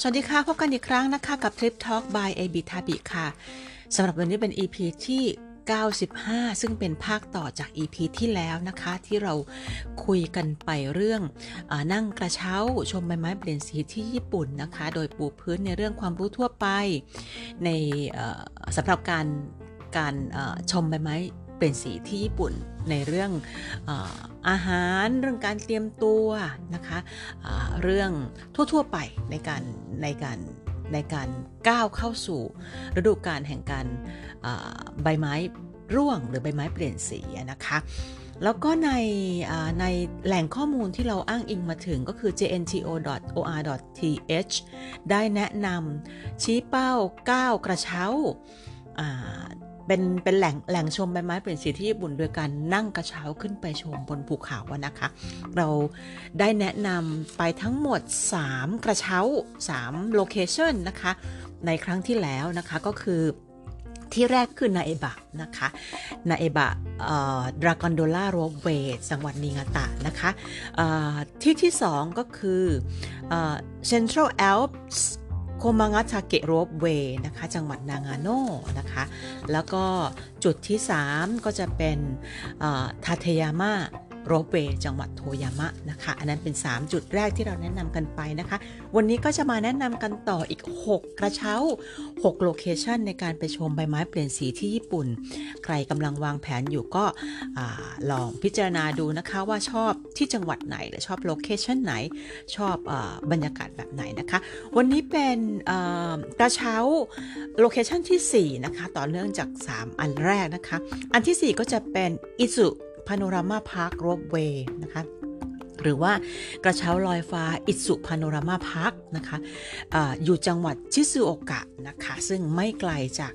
สวัสดีค่ะ พบกันอีกครั้งนะคะกับ Trip Talk by AB Tabi ค่ะสำหรับวันนี้เป็น EP ที่ 95 ซึ่งเป็นภาคต่อจาก EP ที่แล้วนะคะ ที่เราคุยกันไปเรื่องอนั่งกระเช้าชมใบไม้เปลี่ยนสีที่ญี่ปุ่นนะคะ โดยปูพื้นในเรื่องความรู้ทั่วไป ในสำหรับการการชมใบไม้ เปลี่ยนสีที่ญี่ปุ่นในเรื่องอาหารเรื่องการเตรียมตัวนะคะะเรื่องทั่วๆไปในการในการในการก้าวเข้าสู่ฤดูกาลแห่งการใบไม้ร่วงหรือใบไม้เปลี่ยนสีนะคะแล้วก็ในในแหล่งข้อมูลที่เราอ้างอิงมาถึงก็คือ jnto.or.th ได้แนะนำชี้เป้าก้าวกระเช้า เป็นเป็นแหล่งแหล่งชมใบไม้เปลี่ยนสีที่ญี่ปุ่นโดยการนั่งกระเช้าขึ้นไปชมบนภูเขาอะนะคะ เราได้แนะนำไปทั้งหมด 3 กระเช้า3 location นะคะ ในครั้งที่แล้วนะคะก็คือที่แรกคือนาเอบะนะคะ นาเอบะ Dragondola ropeway จังหวัดนิงาตะนะคะที่ที่สองก็คือ Central Alps โคมากาทาเกะ ropeway นะคะ จังหวัดนางาโน่นะคะ แล้วก็จุดที่ 3 ก็จะเป็นทาเทยามะ โรเวจังหวัดโทยามะนะคะ อันนั้นเป็น 3 จุดแรกที่เราแนะนำกันไปนะคะ วันนี้ก็จะมาแนะนำกันต่ออีก 6 กระเช้า 6 โลเคชันในการไปชมใบไม้เปลี่ยนสีที่ญี่ปุ่น ใครกำลังวางแผนอยู่ก็ลองพิจารณาดูนะคะว่าชอบที่จังหวัดไหนหรือชอบโลเคชันไหน ชอบบรรยากาศแบบไหนนะคะ วันนี้เป็นกระเช้า location ที่4นะคะต่อเนื่องจาก 3 อันแรกนะคะ อันที่ 4 ก็จะเป็นอิซุ Panorama Park ropeway นะคะหรือว่ากระเช้าลอยฟ้าอิซุ Panorama Park นะคะ อยู่จังหวัดชิซูโอกะนะคะ ซึ่งไม่ไกลจาก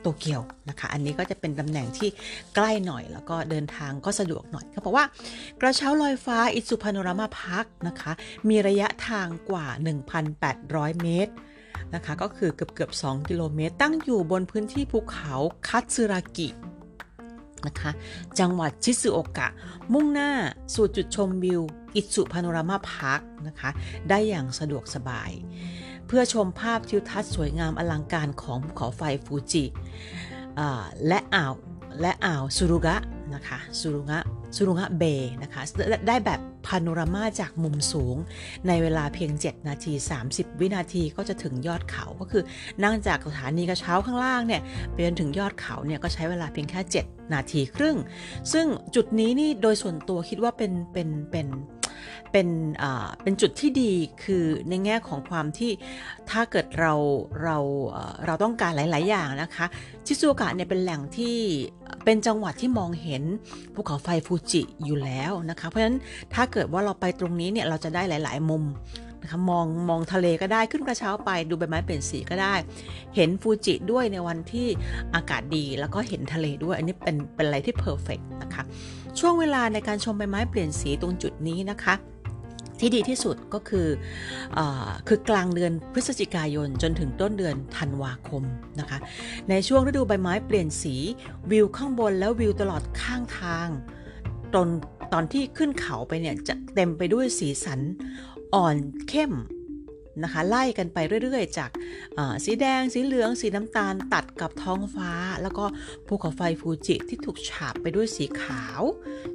โตเกียวนะคะ อันนี้ก็จะเป็นตำแหน่งที่ใกล้หน่อยแล้วก็เดินทางก็สะดวกหน่อยเขาบอกว่ากระเช้าลอยฟ้าอิซุ Panorama Park นะคะ มีระยะทางกว่า 1,800 เมตรนะคะ ก็คือเกือบเกือบ2กิโลเมตร ตั้งอยู่บนพื้นที่ภูเขาคัตสึรากิ นะคะ จังหวัดชิซุโอกะ มุ่งหน้าสู่จุดชมวิว อิสุพาโนรามาพาร์คนะคะ ได้อย่างสะดวกสบาย เพื่อชมภาพทิวทัศน์สวยงามอลังการของภูเขาไฟฟูจิและอ่าวและอ่าวซูรุกะ นะคะซูรุงะซูรุงะเบย์นะคะได้แบบพาโนรามาจากมุมสูง ในเวลาเพียง 7 นาที 30 วินาทีก็จะถึงยอดเขาก็คือนั่งจากสถานีกระเช้าข้างล่างเนี่ยไปจนถึงยอดเขาเนี่ยก็ใช้เวลาเพียงแค่ 7 นาทีครึ่ง ซึ่งจุดนี้นี่โดยส่วนตัวคิดว่าเป็นเป็นเป็นเป็นเป็นจุดที่ดีคือในแง่ของความที่ถ้าเกิดเราเราเราต้องการหลาย ๆ อย่างนะคะชิซูโอกะเนี่ยเป็นแหล่งที่เป็นจังหวัดที่มองเห็นภูเขาไฟฟูจิอยู่แล้วนะคะเพราะฉะนั้นถ้าเกิดว่าเราไปตรงนี้เนี่ยเราจะได้หลาย ๆ มุมนะคะมองมองทะเลก็ได้ขึ้นกระเช้าไปดูใบไม้เปลี่ยนสีก็ได้ เห็นฟูจิด้วยในวันที่อากาศดีแล้วก็เห็นทะเลด้วย อันนี้เป็นเป็นอะไรที่เพอร์เฟกนะคะช่วงเวลาในการชมใบไม้เปลี่ยนสีตรงจุดนี้นะคะ ที่ดีที่สุดก็คืออคือกลางเดือนพฤศจิกายนจนถึงต้นเดือนธันวาคมนะคะ ในช่วงฤดูใบไม้เปลี่ยนสีวิวข้างบนแล้ววิวตลอดข้างทางตอนตอนที่ขึ้นเขาไปเนี่ยจะเต็มไปด้วยสีสันอ่อนเข้มนะคะไล่กันไปเรื่อยๆ จากสีแดงสีเหลือง สีน้ำตาลตัดกับท้องฟ้า แล้วก็ภูเขาไฟฟูจิที่ถูกฉาบไปด้วยสีขาว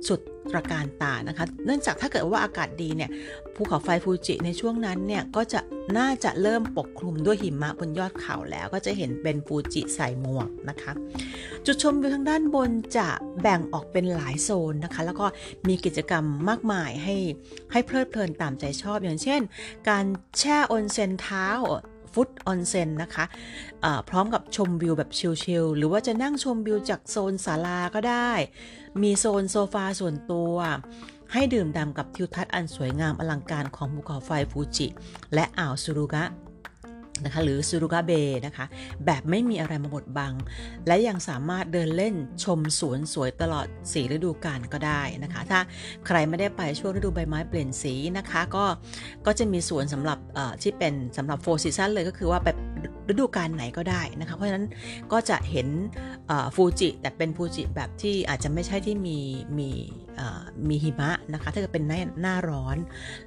สุดตระการตานะคะ เนื่องจากถ้าเกิดว่าอากาศดีเนี่ยภูเขาไฟฟูจิในช่วงนั้นเนี่ยก็จะน่าจะเริ่มปกคลุมด้วยหิมะบนยอดเขาแล้ว ก็จะเห็นเป็นฟูจิใส่หมวกนะคะ จุดชมวิวทางด้านบนจะแบ่งออกเป็นหลายโซนนะคะ แล้วก็มีกิจกรรมมากมายให้ให้เพลิดเพลินตามใจชอบอย่างเช่น การแช่ออนเซนเท้าฟุตออนเซนนะคะะพร้อมกับชมวิวแบบชิลๆหรือว่าจะนั่งชมวิวจากโซนศาลาก็ได้ มีโซนโซฟาส่วนตัว ให้ดื่มด่ำกับทิวทัศน์อันสวยงามอลังการของภูเขาไฟฟูจิ และอ่าวซูรุกะ นะคะหรือซูรุกะ Bay นะคะแบบไม่มีอะไรมาบดบัง และยังสามารถเดินเล่นชมสวนสวยตลอดสี่ฤดูกาลก็ได้นะคะ ถ้าใครไม่ได้ไปช่วงฤดูใบไม้เปลี่ยนสีนะคะก็ก็จะมีสวนสำหรับที่เป็นสำหรับ four season เลยก็คือว่าไปฤดูกาลไหนก็ได้นะคะ เพราะฉะนั้นก็จะเห็นฟูจิแต่เป็นฟูจิแบบที่อาจจะไม่ใช่ที่มีมีมีหิมะนะคะถ้าเกิดเป็นหน้าหน้าร้อน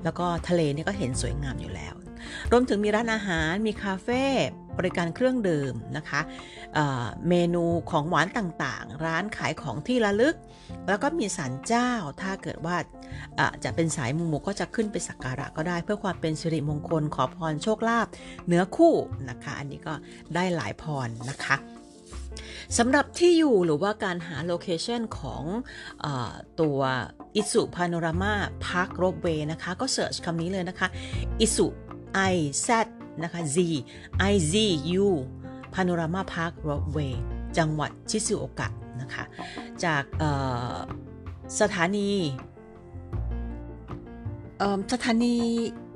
แล้วก็ทะเลนี่ก็เห็นสวยงามอยู่แล้ว รวมถึงมีร้านอาหารมีคาเฟ่บริการเครื่องดื่มนะคะเมนูของหวานต่างๆ ร้านขายของที่ระลึก แล้วก็มีศาลเจ้า ถ้าเกิดว่าจะเป็นสายมูก็จะขึ้นไปสักการะก็ได้ เพื่อความเป็นสิริมงคลขอพรโชคลาภเนื้อคู่นะคะ อันนี้ก็ได้หลายพรนะคะสำหรับที่อยู่หรือว่าการหา location ของอตัวอิสุ Panorama Park Ropeway นะคะ ก็ search คำนี้เลยนะคะอิสุ I Z นะคะ Z I Z U Panorama Park Ropeway จังหวัดชิซูโอกะนะคะ จากสถานีสถานี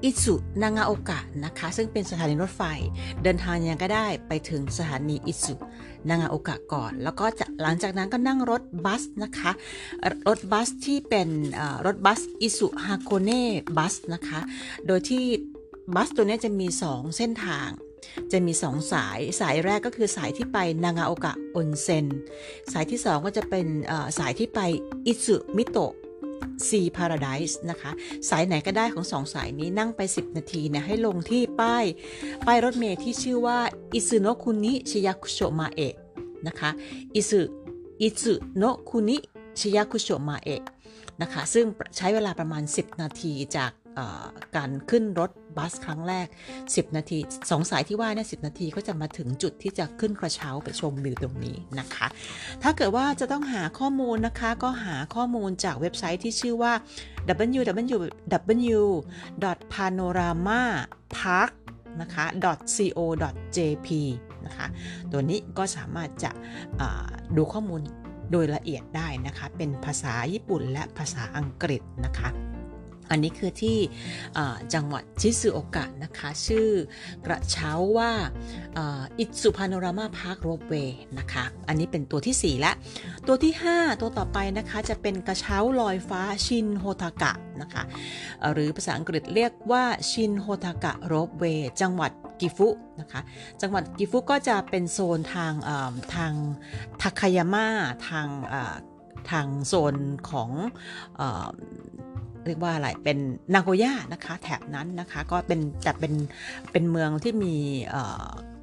อิสุนางาโอกะนะคะ ซึ่งเป็นสถานีรถไฟเดินทางยังก็ได้ไปถึงสถานีอิสุนางาโอกะก่อน แล้วก็จะหลังจากนั้นก็นั่งรถบัสนะคะ รถบัสที่เป็นรถบัสอิสุฮาโกเน่ bus นะคะ โดยที่ บัสตัวนี้จะมี 2 เส้นทาง จะมี 2 สาย สายแรกก็คือสายที่ไปนางาโอกะออนเซ็น สายที่ 2 ก็จะเป็นสายที่ไปอิซุมิโตะ Sea Paradise นะคะ สายไหนก็ได้ของสองสายนี้นั่งไป 10 นาทีเนี่ยให้ลงที่ป้ายป้ายรถเมล์ที่ชื่อว่าอิซุโนคุนิชิยาคุโชมาเอะนะคะอิซุอิซุโนคุนิชิยาคุโชมาเอะนะคะซึ่งใช้เวลาประมาณ 10 นาทีจาก การขึ้นรถบัสครั้งแรก 10 นาทีสองสายที่ว่าเนี่ย10นาทีก็จะมาถึงจุดที่จะขึ้นกระเช้าไปชมวิวตรงนี้นะคะ ถ้าเกิดว่าจะต้องหาข้อมูลนะคะก็หาข้อมูลจากเว็บไซต์ที่ชื่อว่า www.panoramapark นะคะ .co.jp นะคะ ตัวนี้ก็สามารถจะดูข้อมูลโดยละเอียดได้นะคะ เป็นภาษาญี่ปุ่นและภาษาอังกฤษนะคะ อันนี้คือที่จังหวัดชิซูโอกะนะคะ ชื่อกระเช้าว่าอิสุ Panorama Park Ropeway นะคะ อันนี้เป็นตัวที่ 4 และ ตัวที่ 5 ตัวต่อไปนะคะจะเป็นกระเช้าลอยฟ้าชินโฮทากะนะคะหรือภาษาอังกฤษเรียกว่าชินโฮทากะ Ropeway จังหวัดกิฟุนะคะจังหวัดกิฟุก็จะเป็นโซนทางทางทาคายาม่าทางทางโซนของ เรียกว่าอะไร เป็นนาโกย่านะคะ แถบนั้นนะคะ ก็เป็นแต่เป็น เป็นเมืองที่มี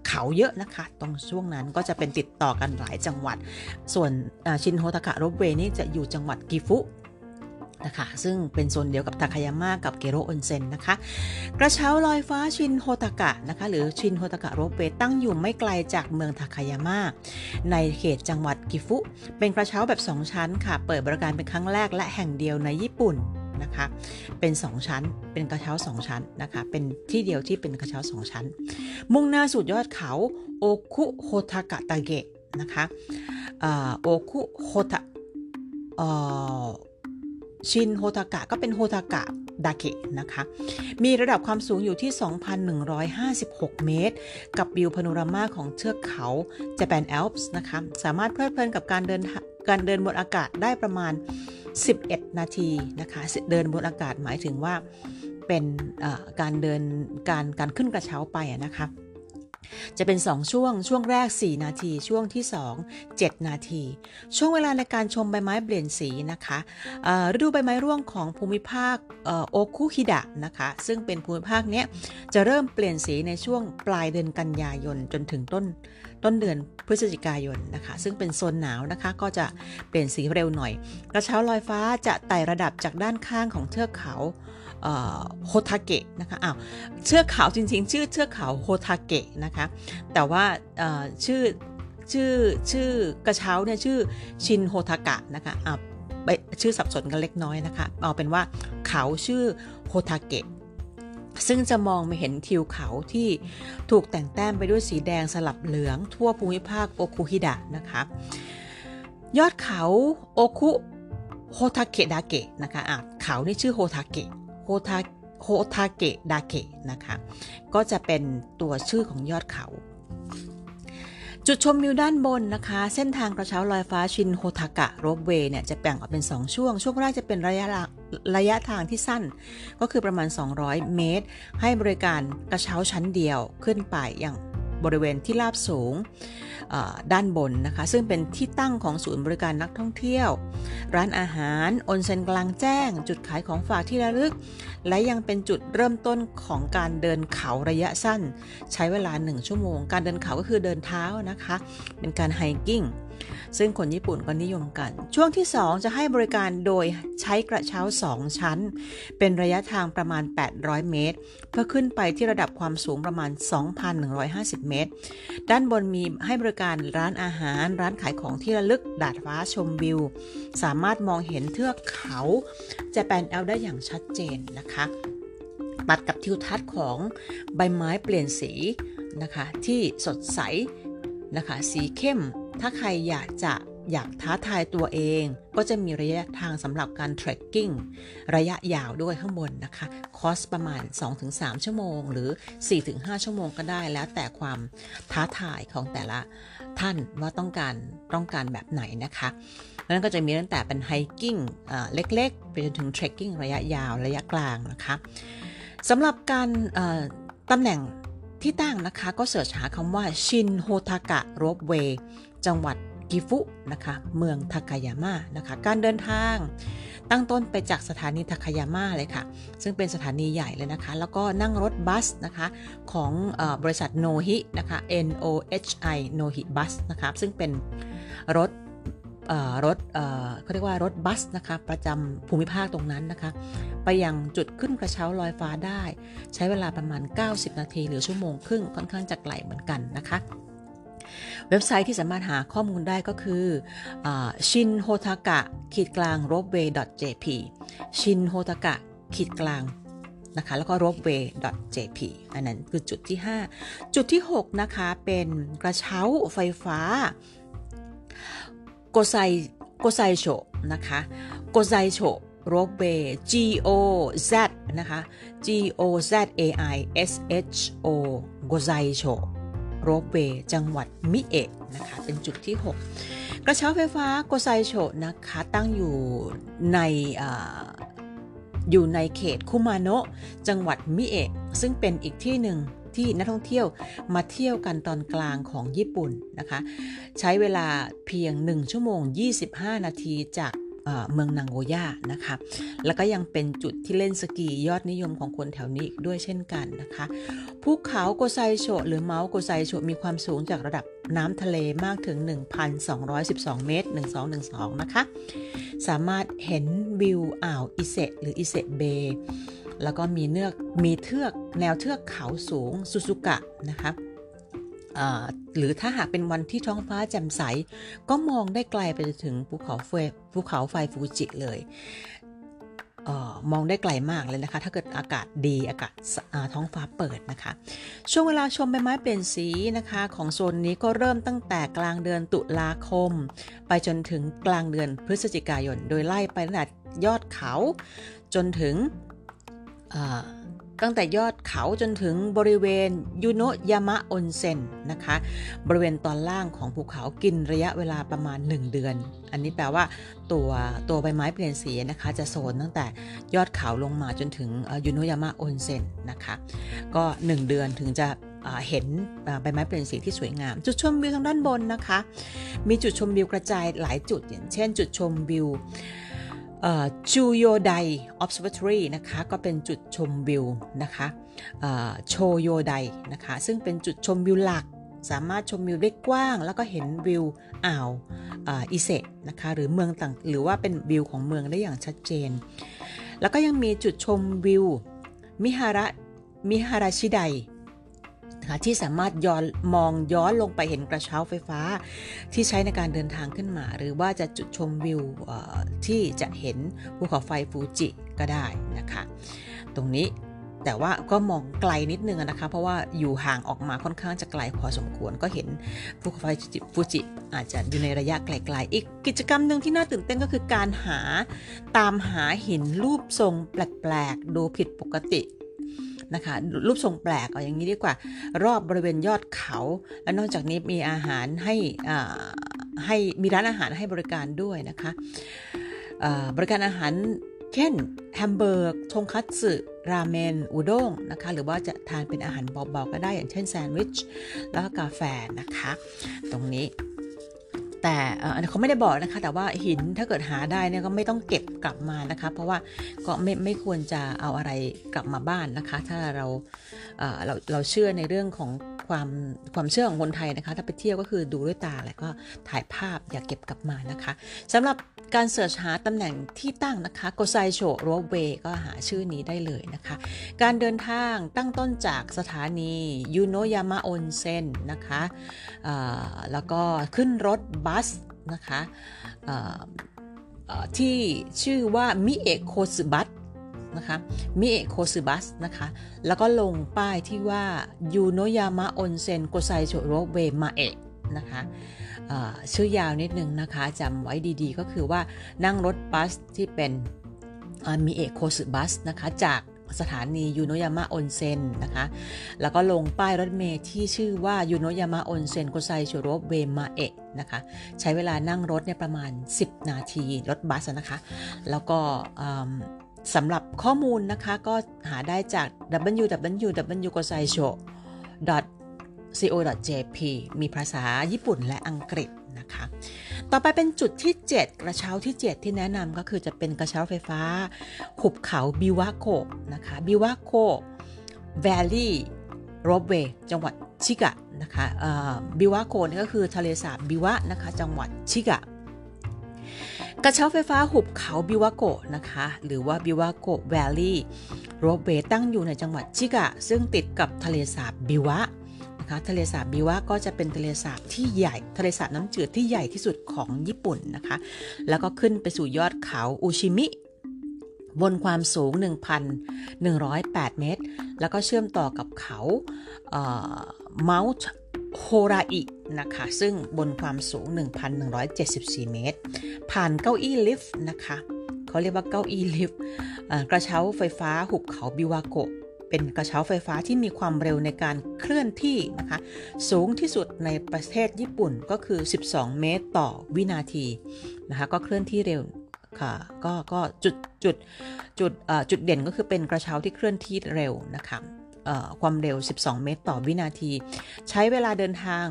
เขาเยอะนะคะ ตรงช่วงนั้นก็จะเป็นติดต่อกันหลายจังหวัด ส่วนชินโฮตากะ Ropeway นี่จะอยู่จังหวัดกิฟุนะคะซึ่งเป็นโซนเดียวกับทาคายาม่ากับเกโรออนเซ็นนะคะ กระเช้าลอยฟ้าชินโฮตากะนะคะหรือชินโฮตากะ Ropeway ตั้งอยู่ไม่ไกลจากเมืองทาคายาม่าในเขตจังหวัดกิฟุ เป็นกระเช้าแบบ 2 ชั้นค่ะ เปิดบริการเป็นครั้งแรกและแห่งเดียวในญี่ปุ่น นะคะ เป็น 2 ชั้น เป็นกระเช้า 2 ชั้นนะคะ เป็นที่เดียวที่เป็นกระเช้า 2 ชั้น มุ่งหน้าสู่ยอดเขาโอคุโฮทากะตาเกะนะคะโอคุโฮทะชินโฮทากะก็เป็นโฮทากะดาเกะนะคะ มีระดับความสูงอยู่ที่ 2,156 เมตร กับวิวพาโนรามาของเทือกเขา Japan Alps นะคะ สามารถเพลิดเพลินกับการเดิน การเดินบนอากาศได้ประมาณ 11 นาทีนะคะเดินบนอากาศหมายถึงว่าเป็นการเดินการการขึ้นกระเช้าไปนะคะ จะเป็น 2 ช่วง ช่วงแรก 4 นาที ช่วงที่ 2 7 นาที ช่วงเวลาในการชมใบไม้เปลี่ยนสีนะคะฤดูใบไม้ร่วงของภูมิภาคโอคุฮิดะนะคะ ซึ่งเป็นภูมิภาคนี้จะเริ่มเปลี่ยนสีในช่วงปลายเดือนกันยายนจนถึงต้นต้นเดือนพฤศจิกายนนะคะ ซึ่งเป็นโซนหนาวนะคะ ก็จะเปลี่ยนสีเร็วหน่อย กระเช้าลอยฟ้าจะไต่ระดับจากด้านข้างของเทือกเขา โฮทาเกะนะคะอ้าวเชือกเขาจริง ๆ ชื่อเชือกเขาโฮทาเกะนะคะ แต่ว่าชื่อชื่อชื่อกระเช้าเนี่ยชื่อชินโฮทากะนะคะอ่าชื่อสับสนกันเล็กน้อยนะคะ เอาเป็นว่าเขาชื่อโฮทาเกะซึ่งจะมองไม่เห็นทิวเขาที่ถูกแต่งแต้มไปด้วยสีแดงสลับเหลืองทั่วภูมิภาคโอคุฮิดะนะคะยอดเขาโอคุโฮทาเกะดาเกะนะคะะเขานี่ชื่อโฮทาเกะ โฮทาโฮทาเกะดาเกะนะคะ ก็จะเป็นตัวชื่อของยอดเขา จุดชมวิวด้านบนนะคะ เส้นทางกระเช้าลอยฟ้าชินโฮทากะโรบเวย์เนี่ยจะแบ่งออกเป็น 2 ช่วง ช่วงแรกจะเป็นระยะระยะทางที่สั้น ก็คือประมาณ 200 เมตร ให้บริการกระเช้าชั้นเดียวขึ้นไปอย่าง บริเวณที่ราบสูงด้านบนนะคะ ซึ่งเป็นที่ตั้งของศูนย์บริการนักท่องเที่ยว ร้านอาหารอนเซ็นกลางแจ้ง จุดขายของฝากที่ระลึก และยังเป็นจุดเริ่มต้นของการเดินเขาระยะสั้น ใช้เวลา 1 ชั่วโมง การเดินเขาก็คือเดินเท้านะคะ เป็นการไฮกิ้ง ซึ่งคนญี่ปุ่นก็นิยมกัน ช่วงที่ 2 จะให้บริการโดยใช้กระเช้า 2 ชั้น เป็นระยะทางประมาณ 800 เมตร เพื่อขึ้นไปที่ระดับความสูงประมาณ 2,150 เมตร ด้านบนมีให้บริการร้านอาหาร ร้านขายของที่ระลึกดาดฟ้าชมวิว สามารถมองเห็นเทือกเขาจะแปนแอลได้อย่างชัดเจนนะคะตัดกับทิวทัศน์ของใบไม้เปลี่ยนสีนะคะที่สดใส นะคะ สีเข้ม ถ้าใครอยากจะอยากท้าทายตัวเอง ก็จะมีระยะทางสำหรับการ trekking ระยะยาวด้วยข้างบนนะคะ คอร์สประมาณ 2-3 ชั่วโมง หรือ 4-5 ชั่วโมงก็ได้ แล้วแต่ความท้าทายของแต่ละท่านว่าต้องการต้องการแบบไหนนะคะนั้นก็จะมีตั้งแต่เป็น hiking เล็กๆ ไปจนถึง trekking ระยะยาวระยะกลางนะคะสำหรับการตำแหน่ง ที่ตั้งนะคะก็เสิร์ชหาคำว่าชินโฮทากะโรบเวย์จังหวัดกิฟุนะคะเมืองทากายาม่านะคะการเดินทาง ตั้งต้นไปจากสถานีทากายาม่าเลยค่ะ ซึ่งเป็นสถานีใหญ่เลยนะคะ แล้วก็นั่งรถบัสนะคะของอบริษัทโนฮินะคะ N O H I โนฮิบัสนะคะซึ่งเป็นรถ รถเขาเรียกว่ารถบัสนะคะประจำภูมิภาคตรงนั้นนะคะ ไปยังจุดขึ้นกระเช้าลอยฟ้าได้ ใช้เวลาประมาณ 90 นาที หรือชั่วโมงครึ่งค่อนข้างจะไกลเหมือนกันนะคะเว็บไซต์ที่สามารถหาข้อมูลได้ก็คือชินโฮทากะขีดกลาง r o p w a y jp ชินโฮทากะขีดกลางนะคะแล้วก็ r o p w a y jp อันนั้นคือจุดที่ 5 จุดที่ 6 นะคะ เป็นกระเช้าไฟฟ้า โกไซโกไซโชนะคะโกไซโช Ropeway G O Z นะคะ G O Z A I S H O โกไซโช Ropeway จังหวัดมิเอะนะคะเป็นจุดที่ 6 กระเช้าไฟฟ้าโกไซโชนะคะตั้งอยู่ในอยู่ในเขตคุมาโนะจังหวัดมิเอะซึ่งเป็นอีกที่หนึ่ง ที่นักท่องเที่ยวมาเที่ยวกันตอนกลางของญี่ปุ่นนะคะ ใช้เวลาเพียง 1 ชั่วโมง 25 นาทีจาก เมืองนางโกย่านะคะ แล้วก็ยังเป็นจุดที่เล่นสกียอดนิยมของคนแถวนี้ด้วยเช่นกันนะคะ ภูเขาโกไซโชหรือเมาส์โกไซโชมีความสูงจากระดับน้ำทะเลมากถึง 1,212 เมตร 1212 นะคะ สามารถเห็นวิวอ่าวอิเซหรืออิเซเบแล้วก็มีเนือกมีเทือกแนวเทือกเขาสูงซูซูกะนะคะ หรือถ้าหากเป็นวันที่ท้องฟ้าแจ่มใส ก็มองได้ไกลไปถึงภูเขาไฟภูเขาไฟฟูจิเลยออมองได้ไกลมากเลยนะคะ ถ้าเกิดอากาศดีอากาศท้องฟ้าเปิดนะคะ ช่วงเวลาชมใบไม้เปลี่ยนสีนะคะ ของโซนนี้ก็เริ่มตั้งแต่กลางเดือนตุลาคม ไปจนถึงกลางเดือนพฤศจิกายน โดยไล่ไปตั้งแต่ยอดเขา จนถึง ตั้งแต่ยอดเขาจนถึงบริเวณยูโนยามะอนเซ็นนะคะ บริเวณตอนล่างของภูเขากินระยะเวลาประมาณ 1 เดือน อันนี้แปลว่าตัวตัวใบไม้เปลี่ยนสีนะคะ จะโซนตั้งแต่ยอดเขาลงมาจนถึงยูโนยามะอนเซ็นนะคะ ก็ 1 เดือนถึงจะเห็นใบไม้เปลี่ยนสีที่สวยงาม จุดชมวิวทางด้านบนนะคะ มีจุดชมวิวกระจายหลายจุดอย่างเช่น จุดชมวิว จูโยได observatory นะคะก็เป็นจุดชมวิวนะคะโชโยไดนะคะซึ่งเป็นจุดชมวิวหลัก สามารถชมวิวได้กว้าง แล้วก็เห็นวิวอ่าวอิเซะนะคะหรือเมืองต่างหรือว่าเป็นวิวของเมืองได้อย่างชัดเจน แล้วก็ยังมีจุดชมวิวมิฮาระมิฮาราชิได คะที่สามารถย้อนมองย้อนลงไปเห็นกระเช้าไฟฟ้า ที่ใช้ในการเดินทางขึ้นมา หรือว่าจะจุดชมวิวที่จะเห็นภูเขาไฟฟูจิก็ได้นะคะ ตรงนี้แต่ว่าก็มองไกลนิดนึงนะคะ เพราะว่าอยู่ห่างออกมาค่อนข้างจะไกลพอสมควรก็เห็นภูเขาไฟฟูจิอาจจะอยู่ในระยะไกลๆ อีกกิจกรรมหนึ่งที่น่าตื่นเต้นก็คือการหาตามหาหินรูปทรงแปลกๆ ดูผิดปกติ นะคะ รูปทรงแปลกเอาอย่างนี้ดีกว่า รอบบริเวณยอดเขา และนอกจากนี้มีอาหารให้ให้มีร้านอาหารให้บริการด้วยนะคะบริการอาหารเช่นแฮมเบอร์กทงคัตสึราเมนอุด้งนะคะหรือว่าจะทานเป็นอาหารเบาๆก็ได้อย่างเช่นแซนด์วิช แล้วก็กาแฟนะคะ ตรงนี้ แต่อันเขาไม่ได้บอกนะคะ แต่ว่าหินถ้าเกิดหาได้เนี่ยก็ไม่ต้องเก็บกลับมานะคะ เพราะว่าก็ไม่ไม่ควรจะเอาอะไรกลับมาบ้านนะคะ ถ้าเราเราเราเชื่อในเรื่องของความความเชื่อของคนไทยนะคะ ถ้าไปเที่ยวก็คือดูด้วยตาแล้วก็ถ่ายภาพอย่าเก็บกลับมานะคะสำหรับ การเสิร์ชหาตำแหน่งที่ตั้งนะคะโกไซโชโรเวก็หาชื่อนี้ได้เลยนะคะ การเดินทางตั้งต้นจากสถานียูโนยามะอนเซนนะคะแล้วก็ขึ้นรถบัสนะคะที่ชื่อว่ามิเอะโคสึ bus นะคะมิเอะโคสึ bus นะคะแล้วก็ลงป้ายที่ว่ายูโนยามะออนเซ็นโกไซโช Ropeway มาเอะนะคะ ชื่อยาวนิดนึงนะคะจำไว้ดีๆ ก็คือว่านั่งรถบัสที่เป็นมิเอะโคสึ bus นะคะจากสถานียูโนยามะออนเซ็นนะคะ แล้วก็ลงป้ายรถเมล์ที่ชื่อว่ายูโนยามะออนเซ็นโกไซโช Ropeway มาเอะนะคะ ใช้เวลานั่งรถเนี่ยประมาณ 10 นาทีรถบัสนะคะ แล้วก็สำหรับข้อมูลนะคะ ก็หาได้จาก www g o s a i s h o co.jp มีภาษาญี่ปุ่นและอังกฤษนะคะ ต่อไปเป็นจุดที่ 7 กระเช้าที่ 7 ที่แนะนำก็คือจะเป็นกระเช้าไฟฟ้า หุบเขาบิวะโกนะคะบิวะโกแวลลี่Ropeway จังหวัดชิกะนะคะบิวะโกนี่ก็คือทะเลสาบบิวะนะคะจังหวัดชิกะกระเช้าไฟฟ้าหุบเขาบิวะโกนะคะ หรือว่าบิวะโก Valley Ropeway ตั้งอยู่ในจังหวัดชิกะ ซึ่งติดกับทะเลสาบบิวะ คะทะเลสาบบิวะก็จะเป็นทะเลสาบที่ใหญ่ทะเลสาบน้ำจืดที่ใหญ่ที่สุดของญี่ปุ่นนะคะ แล้วก็ขึ้นไปสู่ยอดเขาอุชิมิ บนความสูง 1,108 เมตร แล้วก็เชื่อมต่อกับเขาเมาส์โฮราอินะคะ ซึ่งบนความสูง 1,174 เมตร ผ่านเก้าอี้ลิฟต์นะคะ เขาเรียกว่าเก้าอี้ลิฟต์กระเช้าไฟฟ้าหุบเขาบิวาโก เป็นกระเช้าไฟฟ้าที่มีความเร็วในการเคลื่อนที่นะคะสูงที่สุดในประเทศญี่ปุ่นก็คือ 12 เมตรต่อวินาทีนะคะก็เคลื่อนที่เร็วค่ะก็ก็จุดจุดจุดจุดเด่นก็คือเป็นกระเช้าที่เคลื่อนที่เร็วนะคะความเร็ว 12 เมตรต่อวินาที ใช้เวลาเดินทาง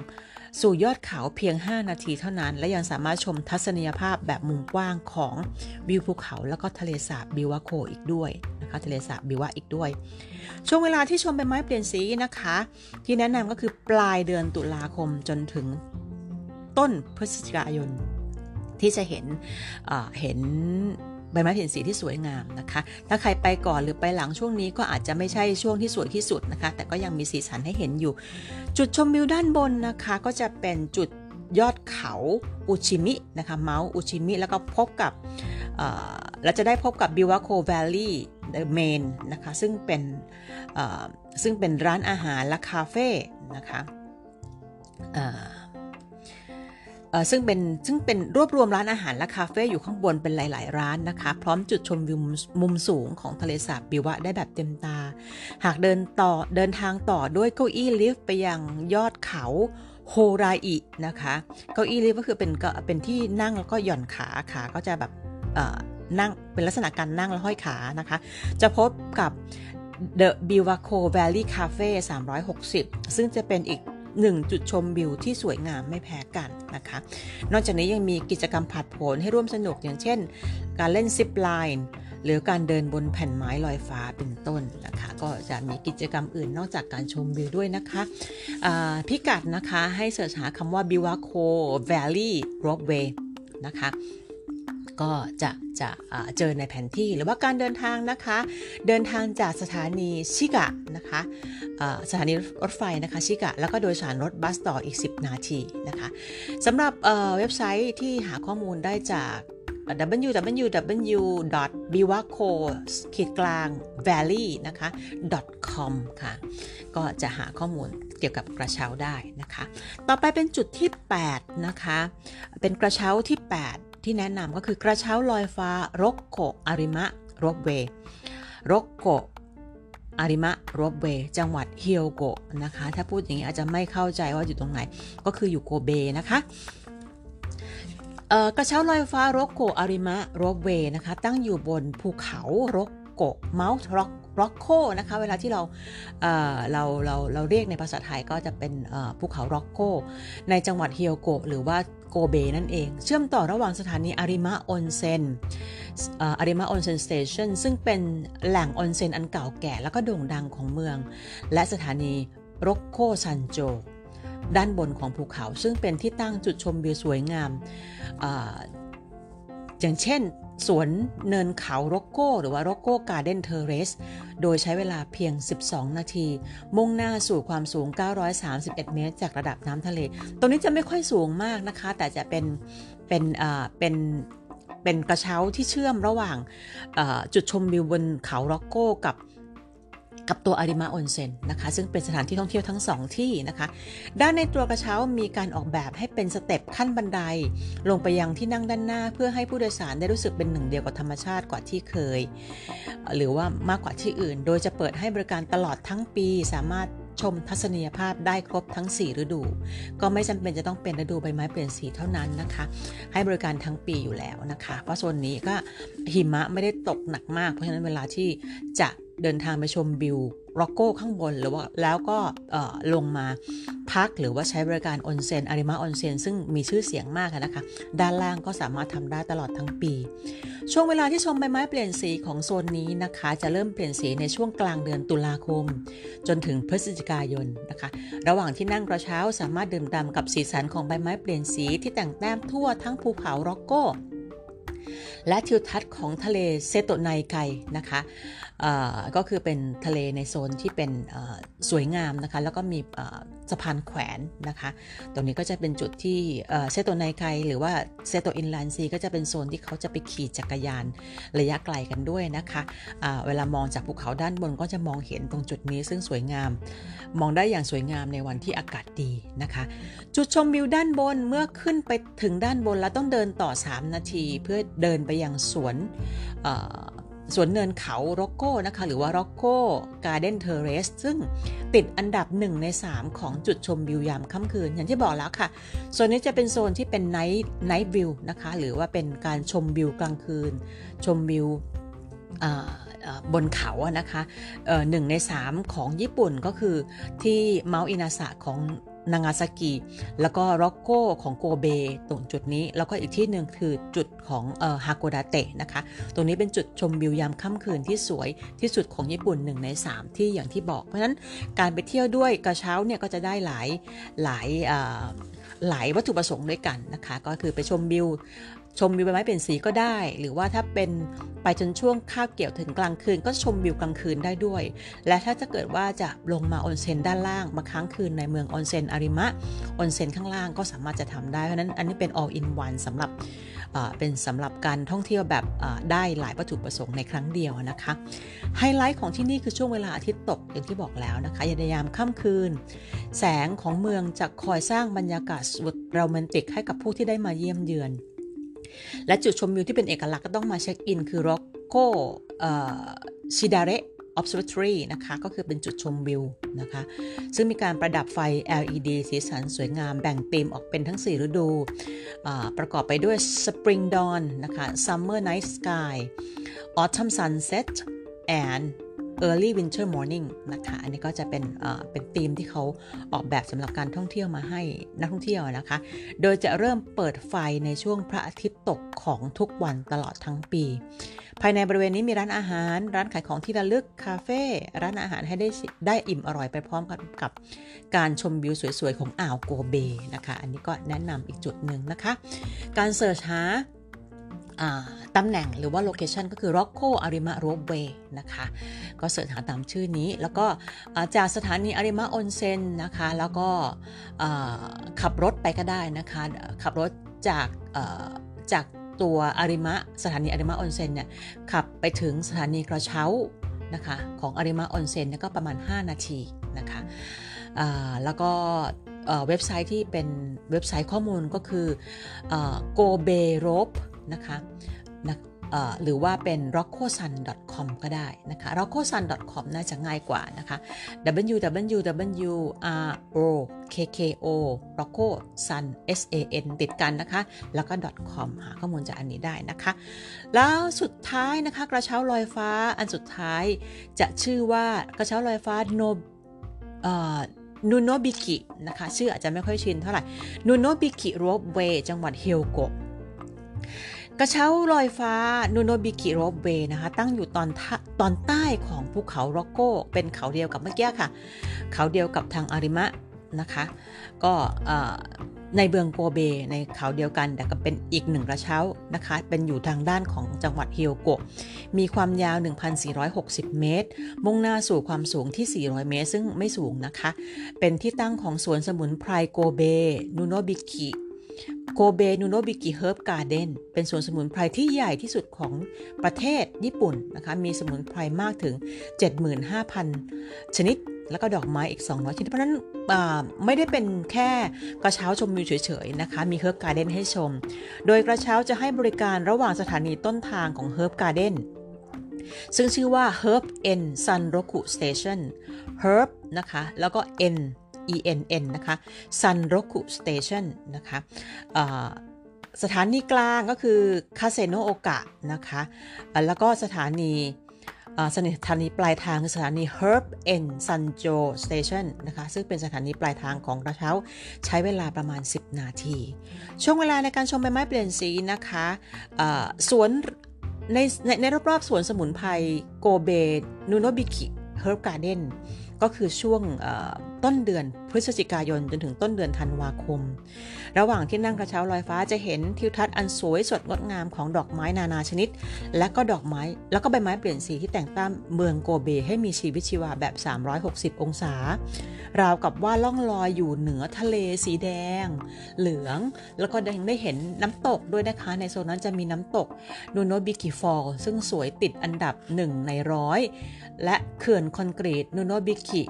สู่ยอดเขาเพียง 5 นาทีเท่านั้น และยังสามารถชมทัศนียภาพแบบมุมกว้างของวิวภูเขา แล้วก็ทะเลสาบบิวะโคอีกด้วยนะคะทะเลสาบบิวะอีกด้วย ช่วงเวลาที่ชมใบไม้เปลี่ยนสีนะคะ ที่แนะนำก็คือปลายเดือนตุลาคมจนถึงต้นพฤศจิกายนที่จะเห็นเห็น ใบไม้เปลี่ยนสีที่สวยงามนะคะ ถ้าใครไปก่อนหรือไปหลังช่วงนี้ก็อาจจะไม่ใช่ช่วงที่สวยที่สุดนะคะ แต่ก็ยังมีสีสันให้เห็นอยู่ จุดชมวิวด้านบนนะคะก็จะเป็นจุดยอดเขาอุชิมินะคะเมาส์อุชิมิ แล้วก็พบกับเราจะได้พบกับบิวาโค Valley Main นะคะซึ่งเป็นซึ่งเป็นร้านอาหารและคาเฟ่นะคะ ซึ่งเป็นซึ่งเป็นรวบรวมร้านอาหารและคาเฟ่อยู่ข้างบนเป็นหลาย ๆ ร้านนะคะ พร้อมจุดชมวิวมุมสูงของทะเลสาบบิวะได้แบบเต็มตา หากเดินต่อเดินทางต่อด้วยเก้าอี้ลิฟต์ไปยังยอดเขาโฮราอินะคะ เก้าอี้ลิฟต์ก็คือเป็นก็เป็นที่นั่งแล้วก็หย่อนขาขาก็จะแบบนั่งเป็นลักษณะการนั่งแล้วห้อยขานะคะ จะพบกับ The Biwako Valley Cafe 360 ซึ่งจะเป็นอีก หนึ่งจุดชมวิวที่สวยงามไม่แพ้กันนะคะ นอกจากนี้ยังมีกิจกรรมผัดผลให้ร่วมสนุกอย่างเช่น การเล่นซิปไลน์หรือการเดินบนแผ่นไม้ลอยฟ้าเป็นต้นนะคะ ก็จะมีกิจกรรมอื่นนอกจากการชมวิวด้วยนะคะพิกัดนะคะให้เสิร์ชหาคำว่า Biwako Valley Rockway นะคะ ก็จะจะเจอในแผนที่หรือว่าการเดินทางนะคะ เดินทางจากสถานีชิกะนะคะสถานีรถไฟนะคะชิกะ แล้วก็โดยสารรถบัสต่ออีก 10 นาทีนะคะสำหรับเว็บไซต์ที่หาข้อมูลได้จาก www.biwaco ขีดกลาง valley นะคะ .com ค่ะ ก็จะหาข้อมูลเกี่ยวกับกระเช้าได้นะคะ ต่อไปเป็นจุดที่ 8 นะคะ เป็นกระเช้าที่ 8 ที่แนะนำก็คือกระเช้าลอยฟ้าร็อกโกอาริมะ Ropeway ร็อกโกอาริมะ Ropeway จังหวัดเฮียวโกะนะคะ ถ้าพูดอย่างนี้อาจจะไม่เข้าใจว่าอยู่ตรงไหน ก็คืออยู่โกเบนะคะกระเช้าลอยฟ้าร็อกโกอาริมะ Ropeway นะคะ ตั้งอยู่บนภูเขาร็อกโก Mount ร็อกร็อกโคนะคะ เวลาที่เราเเราเราเราเรียกในภาษาไทยก็จะเป็นภูเขาร็อกโกในจังหวัดเฮียวโกหรือว่า โกเบนั่นเอง เชื่อมต่อระหว่างสถานีอาริมะออนเซนอาริมะออนเซน Station ซึ่งเป็นแหล่งออนเซนอันเก่าแก่และก็โด่งดังของเมือง และสถานีร็อกโคซันโจ ด้านบนของภูเขาซึ่งเป็นที่ตั้งจุดชมวิวสวยงามอย่างเช่น สวนเนินเขาโรโก้หรือว่าโรโก้ Garden Terrace โดยใช้เวลาเพียง 12 นาที มุ่งหน้าสู่ความสูง 931 เมตร จากระดับน้ำทะเล ตรงนี้จะไม่ค่อยสูงมากนะคะ แต่จะเป็นเป็นเป็นเป็นกระเช้าที่เชื่อมระหว่างจุดชมวิวบนเขาโรโก้กับ กับตัวอาริมาออนเซ็นนะคะซึ่งเป็นสถานที่ท่องเที่ยวทั้ง2ที่นะคะ ด้านในตัวกระเช้ามีการออกแบบให้เป็นสเต็ปขั้นบันได ลงไปยังที่นั่งด้านหน้า เพื่อให้ผู้โดยสารได้รู้สึกเป็นหนึ่งเดียวกับธรรมชาติกว่าที่เคย หรือว่ามากกว่าที่อื่น โดยจะเปิดให้บริการตลอดทั้งปีสามารถชมทัศนียภาพได้ครบทั้ง 4 ฤดู ก็ไม่จำเป็นจะต้องเป็นฤดูใบไม้เปลี่ยนสีเท่านั้นนะคะ ให้บริการทั้งปีอยู่แล้วนะคะ เพราะโซนนี้ก็หิมะไม่ได้ตกหนักมาก เพราะฉะนั้นเวลาที่จะ เดินทางไปชมวิวร็อกโก้ข้างบนหรือว่าแล้วก็ลงมาพักหรือว่าใช้บริการออนเซนอาริมาออนเซนซึ่งมีชื่อเสียงมากนะคะ ด้านล่างก็สามารถทำได้ตลอดทั้งปี ช่วงเวลาที่ชมใบไม้เปลี่ยนสีของโซนนี้นะคะ จะเริ่มเปลี่ยนสีในช่วงกลางเดือนตุลาคม จนถึงพฤศจิกายนนะคะ ระหว่างที่นั่งกระเช้าสามารถดื่มด่ำกับสีสันของใบไม้เปลี่ยนสีที่แต่งแต้มทั่วทั้งภูเขาร็อกโก้และทิวทัศน์ของทะเลเซโตไนไกนะคะ ก็คือเป็นทะเลในโซนที่เป็นสวยงามนะคะ แล้วก็มีสะพานแขวนนะคะ ตรงนี้ก็จะเป็นจุดที่เซโตไนไกหรือว่าเซโต Inland Sea ก็จะเป็นโซนที่เขาจะไปขี่จักรยานระยะไกลกันด้วยนะคะเวลามองจากภูเขาด้านบนก็จะมองเห็นตรงจุดนี้ซึ่งสวยงาม มองได้อย่างสวยงามในวันที่อากาศดีนะคะ จุดชมวิวด้านบนเมื่อขึ้นไปถึงด้านบนแล้วต้องเดินต่อ 3 นาที เพื่อเดินไปยังสวน สวนเนินเขาโรโก้นะคะ หรือว่าโรโก้ Garden Terrace ซึ่งติดอันดับ 1 ใน 3 ของจุดชมวิวยามค่ำคืน อย่างที่บอกแล้วค่ะ โซนนี้จะเป็นโซนที่เป็น night night view นะคะ หรือว่าเป็นการชมวิวกลางคืน ชมวิวบนเขาอะนะคะหนึ่งใน 3 ของญี่ปุ่นก็คือที่เมาอินาสะของ นางาซากิแล้วก็ร็อกโกของโกเบตรงจุดนี้ แล้วก็อีกที่หนึ่งคือจุดของฮาโกดาเตะนะคะ ตรงนี้เป็นจุดชมวิวยามค่ำคืนที่สวยที่สุดของญี่ปุ่นหนึ่งใน 3 ที่อย่างที่บอก เพราะฉะนั้นการไปเที่ยวด้วยกระเช้าเนี่ยก็จะได้หลายหลายหลายวัตถุประสงค์ด้วยกันนะคะ ก็คือไปชมวิว ชมวิวใบไม้เปลี่ยนสีก็ได้ หรือว่าถ้าเป็นไปจนช่วงคาบเกี่ยวถึงกลางคืน ก็ชมวิวกลางคืนได้ด้วย และถ้าจะเกิดว่าจะลงมาออนเซ็นด้านล่างมาค้างคืนในเมืองออนเซ็นอาริมะออนเซ็นข้างล่างก็สามารถจะทำได้ เพราะนั้นอันนี้เป็น all in one สำหรับเป็นสำหรับการท่องเที่ยวแบบได้หลายวัตถุประสงค์ในครั้งเดียวนะคะไฮไลท์ของที่นี่คือช่วงเวลาอาทิตย์ตกอย่างที่บอกแล้วนะคะยายามค่ำคืน แสงของเมืองจะคอยสร้างบรรยากาศสุดโรแมนติกให้กับผู้ที่ได้มาเยี่ยมเยือน และจุดชมวิวที่เป็นเอกลักษณ์ก็ต้องมาเช็คอิน คือ Rokko ชิดาเระ Observatory นะคะ ก็คือเป็นจุดชมวิวนะคะ ซึ่งมีการประดับไฟ LED สีสันสวยงามแบ่งธีมออกเป็นทั้ง 4 ฤดู ประกอบไปด้วย Spring Dawn นะคะ Summer Night Sky Autumn Sunset and Early Winter Morning นะคะอันนี้ก็จะเป็นเป็นธีมที่เขาออกแบบสำหรับการท่องเที่ยวมาให้นักท่องเที่ยวนะคะ โดยจะเริ่มเปิดไฟในช่วงพระอาทิตย์ตกของทุกวันตลอดทั้งปี ภายในบริเวณนี้มีร้านอาหาร ร้านขายของที่ระลึกคาเฟ่ร้านอาหารให้ได้ได้อิ่มอร่อยไปพร้อมกับกับการชมวิวสวยๆ ของอ่าวโกเบนะคะ อันนี้ก็แนะนำอีกจุดหนึ่งนะคะ การ search หา ตำแหน่งหรือว่า location ก็คือ Rokko Arima Ropeway นะคะ ก็ search หาตามชื่อนี้ แล้วก็จากสถานีอาริมาออนเซนนะคะ แล้วก็ขับรถไปก็ได้นะคะ ขับรถจากจากตัวอาริมะสถานีอาริมะออนเซนเนี่ย ขับไปถึงสถานีกระเช้านะคะของอาริมะออนเซนก็ประมาณ 5 นาทีนะคะแล้วก็เว็บไซต์ที่เป็นเว็บไซต์ข้อมูลก็คือ go b e r o p นะคะนะหรือว่าเป็น rockosun.com ก็ได้นะคะ rockosun.com น่าจะง่ายกว่านะคะ www r o k k o rocko sun s a n ติดกันนะคะ แล้วก็ .com หาข้อมูลจากอันนี้ได้นะคะ แล้วสุดท้ายนะคะ กระเช้าลอยฟ้าอันสุดท้ายจะชื่อว่ากระเช้าลอยฟ้า no นูโนบิกินะคะชื่ออาจจะไม่ค่อยชินเท่าไหร่นูโนบิกิ Ropeway จังหวัดเฮียวโก กระเช้าลอยฟ้านูโนบิกิ Ropeway นะคะตั้งอยู่ตอนตอนใต้ของภูเขาโรกโกเป็นเขาเดียวกับเมื่อกี้ค่ะ เขาเดียวกับทางอาริมะนะคะ ก็ในเมืองโกเบในเขาเดียวกัน แต่ก็เป็นอีกหนึ่งกระเช้านะคะ เป็นอยู่ทางด้านของจังหวัดเฮียวโกะมีความยาว 1,460 เมตร มุ่งหน้าสู่ความสูงที่ 400 เมตร ซึ่งไม่สูงนะคะ เป็นที่ตั้งของสวนสมุนไพรโกเบนูโนบิกิ โกเบนูโนบิกิ Herb Garden เป็นสวนสมุนไพรที่ใหญ่ที่สุดของประเทศญี่ปุ่นนะคะมีสมุนไพรมากถึง 75,000 ชนิดแล้วก็ดอกไม้อีก 200ชนิดเพราะนั้นไม่ได้เป็นแค่กระเช้าชมวิวเฉยๆนะคะ มี Herb Garden ให้ชม โดยกระเช้าจะให้บริการระหว่างสถานีต้นทางของ Herb Garden ซึ่งชื่อว่า Herb En Sanroku Station Herb นะคะ แล้วก็ N E N N นะคะ Sanroku Station นะคะสถานีกลางก็คือคาเซโนโอกะนะคะแล้วก็สถานีสถานีปลายทางคือสถานี Herb and Sanjo Station นะคะซึ่งเป็นสถานีปลายทางของกระเช้าใช้เวลาประมาณ 10 นาที ช่วงเวลาในการชมใบไม้เปลี่ยนสีนะคะสวนในในในรอบๆสวนสมุนไพรโกเบนูโนบิคิเฮิร์บการ์เดนก็คือช่วง ต้นเดือนพฤศจิกายนจนถึงต้นเดือนธันวาคม ระหว่างที่นั่งกระเช้าลอยฟ้าจะเห็นทิวทัศน์อันสวยสดงดงามของดอกไม้นานาชนิด และก็ดอกไม้ แล้วก็ใบไม้เปลี่ยนสีที่แต่งแต้มเมืองโกเบให้มีชีวิตชีวาแบบ 360 องศา ราวกับว่าล่องลอยอยู่เหนือทะเลสีแดง เหลือง แล้วก็ยังได้เห็นน้ำตกด้วยนะคะ ในโซนนั้นจะมีน้ำตกนูโนบิกิ Falls ซึ่งสวยติดอันดับหนึ่งในร้อยและเขื่อนคอนกรีตนูโนบิกิ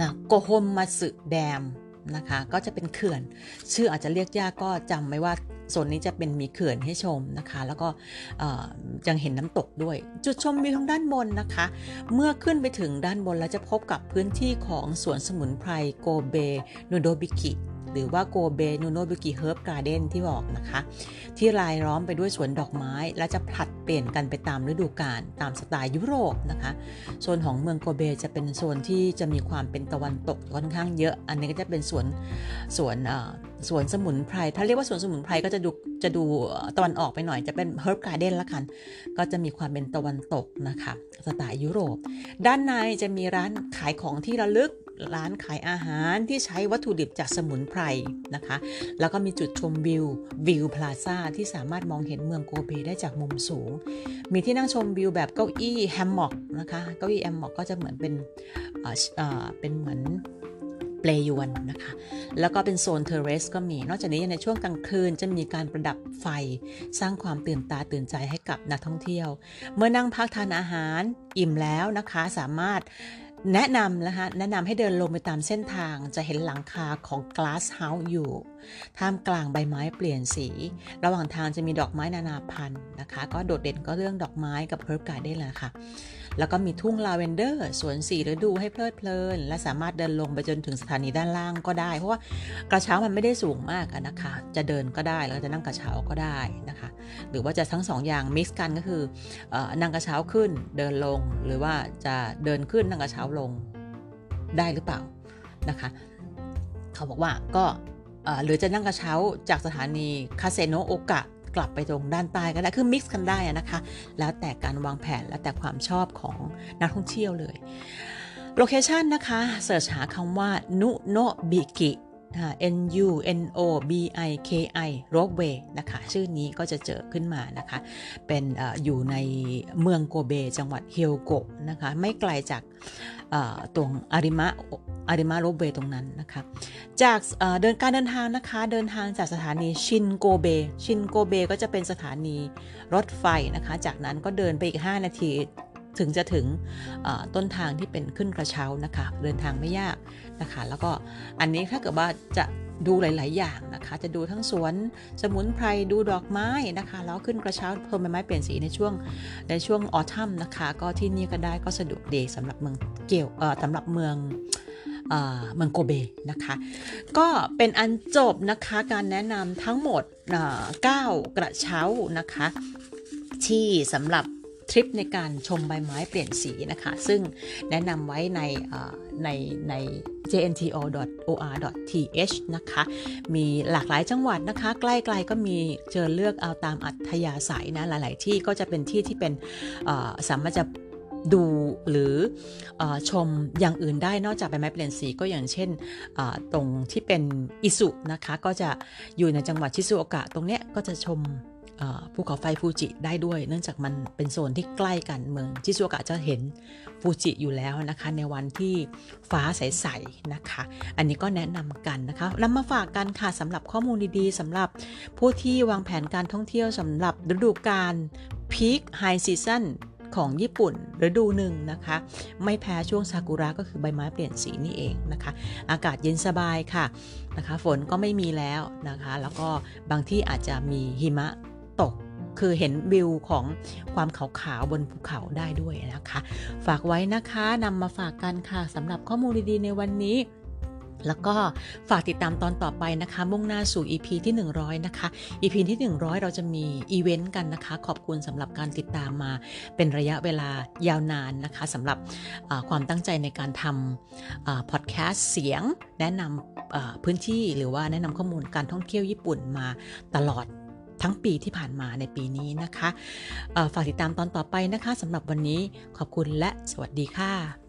นะโกฮมมัตสึ Dam นะคะก็จะเป็นเขื่อน ชื่ออาจจะเรียกยากก็จำไว้ว่าโซนนี้จะเป็นมีเขื่อนให้ชมนะคะ แล้วก็ยังเห็นน้ำตกด้วย จุดชมวิวทางด้านบนนะคะ เมื่อขึ้นไปถึงด้านบนแล้วจะพบกับพื้นที่ของสวนสมุนไพรโกเบนูโดบิกิ หรือว่าโกเบนูโนบุกิเฮิร์บการ์เดนที่บอกนะคะ ที่รายล้อมไปด้วยสวนดอกไม้ และจะผลัดเปลี่ยนกันไปตามฤดูกาลตามสไตล์ยุโรปนะคะ โซนของเมืองโกเบจะเป็นโซนที่จะมีความเป็นตะวันตกค่อนข้างเยอะ อันนี้ก็จะเป็นสวนสวนสวนสมุนไพร ถ้าเรียกว่าสวนสมุนไพรก็จะดูจะดูตะวันออกไปหน่อยจะเป็น herb garden ละกัน ก็จะมีความเป็นตะวันตกนะคะสไตล์ยุโรป ด้านในจะมีร้านขายของที่ระลึก ร้านขายอาหารที่ใช้วัตถุดิบจากสมุนไพรนะคะ แล้วก็มีจุดชมวิว View Plaza ที่สามารถมองเห็นเมืองโกเบได้จากมุมสูง มีที่นั่งชมวิวแบบเก้าอี้ hammock นะคะ เก้าอี้ hammock ก็จะเหมือนเป็นเป็นเหมือนเปลยวนนะคะ แล้วก็เป็นโซนเทเรสก็มี นอกจากนี้ในช่วงกลางคืนจะมีการประดับไฟสร้างความตื่นตาตื่นใจให้กับนักท่องเที่ยว เมื่อนั่งพักทานอาหารอิ่มแล้วนะคะ สามารถ แนะนำนะคะแนะนำให้เดินลงไปตามเส้นทางจะเห็นหลังคาของ Glass House อยู่ ท่ามกลางใบไม้เปลี่ยนสี ระหว่างทางจะมีดอกไม้นานาพันธุ์นะคะ ก็โดดเด่นก็เรื่องดอกไม้กับเพิร์ฟการ์ได้เละค่ะ แล้วก็มีทุ่งลาเวนเดอร์สวนสีฤดูให้เพลิดเพลิน และสามารถเดินลงไปจนถึงสถานีด้านล่างก็ได้ เพราะว่ากระเช้ามันไม่ได้สูงมากนะคะ จะเดินก็ได้แล้วจะนั่งกระเช้าก็ได้นะคะ หรือว่าจะทั้งสองอย่าง mix กันก็คือนั่งกระเช้าขึ้นเดินลง หรือว่าจะเดินขึ้นนั่งกระเช้าลงได้หรือเปล่านะคะ เขาบอกว่าก็หรือจะนั่งกระเช้าจากสถานีคาเซโนโอกะ กลับไปตรงด้านใต้ก็ได้คือ mix กันได้นะคะ แล้วแต่การวางแผนแล้วแต่ความชอบของนักท่องเที่ยวเลย location นะคะ search หาคำว่านุโนบิกิ N U N O B I K I Ropeway นะคะ ชื่อนี้ก็จะเจอขึ้นมานะคะ เป็นอยู่ในเมืองโกเบจังหวัดเฮียวโกะนะคะ ไม่ไกลจากตรงอาริมะอาริมะ Ropeway ตรงนั้นนะคะ จากเดินการเดินทางนะคะ เดินทางจากสถานีชินโกเบ ชินโกเบก็จะเป็นสถานีรถไฟนะคะ จากนั้นก็เดินไปอีก 5 นาที ถึงจะถึงต้นทางที่เป็นขึ้นกระเช้านะคะ เดินทางไม่ยากนะคะ แล้วก็อันนี้ถ้าเกิดว่าจะดูหลาย ๆ อย่างนะคะ จะดูทั้งสวนสมุนไพรดูดอกไม้นะคะ แล้วขึ้นกระเช้าพรมใบไม้เปลี่ยนสีในช่วงในช่วงออทัมนะคะ ก็ที่นี่ก็ได้ก็สะดวกดีสำหรับเมืองเกี่ยวสำหรับเมืองเมืองโกเบนะคะ ก็เป็นอันจบนะคะการแนะนำทั้งหมด 9 กระเช้านะคะ ที่สำหรับ ทริปในการชมใบไม้เปลี่ยนสีนะคะ ซึ่งแนะนำไว้ในในใน jnto.or.th นะคะ มีหลากหลายจังหวัดนะคะ ใกล้ ๆ ก็มีเจอเลือกเอาตามอัธยาศัยนะ หลาย ๆ ที่ก็จะเป็นที่ที่เป็นสามารถจะดูหรืออชมอย่างอื่นได้นอกจากใบไม้เปลี่ยนสีก็อย่างเช่นตรงที่เป็นอิสุนะคะ ก็จะอยู่ในจังหวัดชิซุโอกะ ตรงเนี้ยก็จะชม ภูเขาไฟฟูจิได้ด้วย เนื่องจากมันเป็นโซนที่ใกล้กันเมืองชิซูโอกะจะเห็นฟูจิอยู่แล้วนะคะ ในวันที่ฟ้าใสๆนะคะ อันนี้ก็แนะนำกันนะคะนำมาฝากกันค่ะสำหรับข้อมูลดีๆสำหรับผู้ที่วางแผนการท่องเที่ยวสำหรับฤดูกาลpeak high season ของญี่ปุ่นฤดูหนึ่งนะคะ ไม่แพ้ช่วงซากุระก็คือใบไม้เปลี่ยนสีนี่เองนะคะ อากาศเย็นสบายค่ะนะคะ ฝนก็ไม่มีแล้วนะคะ แล้วก็บางที่อาจจะมีหิมะ ตกคือเห็นวิวของความขาวๆบนภูเขาได้ด้วยนะคะ ฝากไว้นะคะนำมาฝากกันค่ะสำหรับข้อมูลดีๆในวันนี้ แล้วก็ฝากติดตามตอนต่อไปนะคะ มุ่งหน้าสู่ EP ที่ 100 นะคะ EP ที่ 100 เราจะมีอีเวนต์กันนะคะ ขอบคุณสำหรับการติดตามมาเป็นระยะเวลายาวนานนะคะสำหรับความตั้งใจในการทำพอดแคสต์เสียง แนะนำพื้นที่หรือว่าแนะนำข้อมูลการท่องเที่ยวญี่ปุ่นมาตลอด ทั้งปีที่ผ่านมาในปีนี้นะคะ ฝากติดตามตอนต่อไปนะคะสำหรับวันนี้ขอบคุณและสวัสดีค่ะ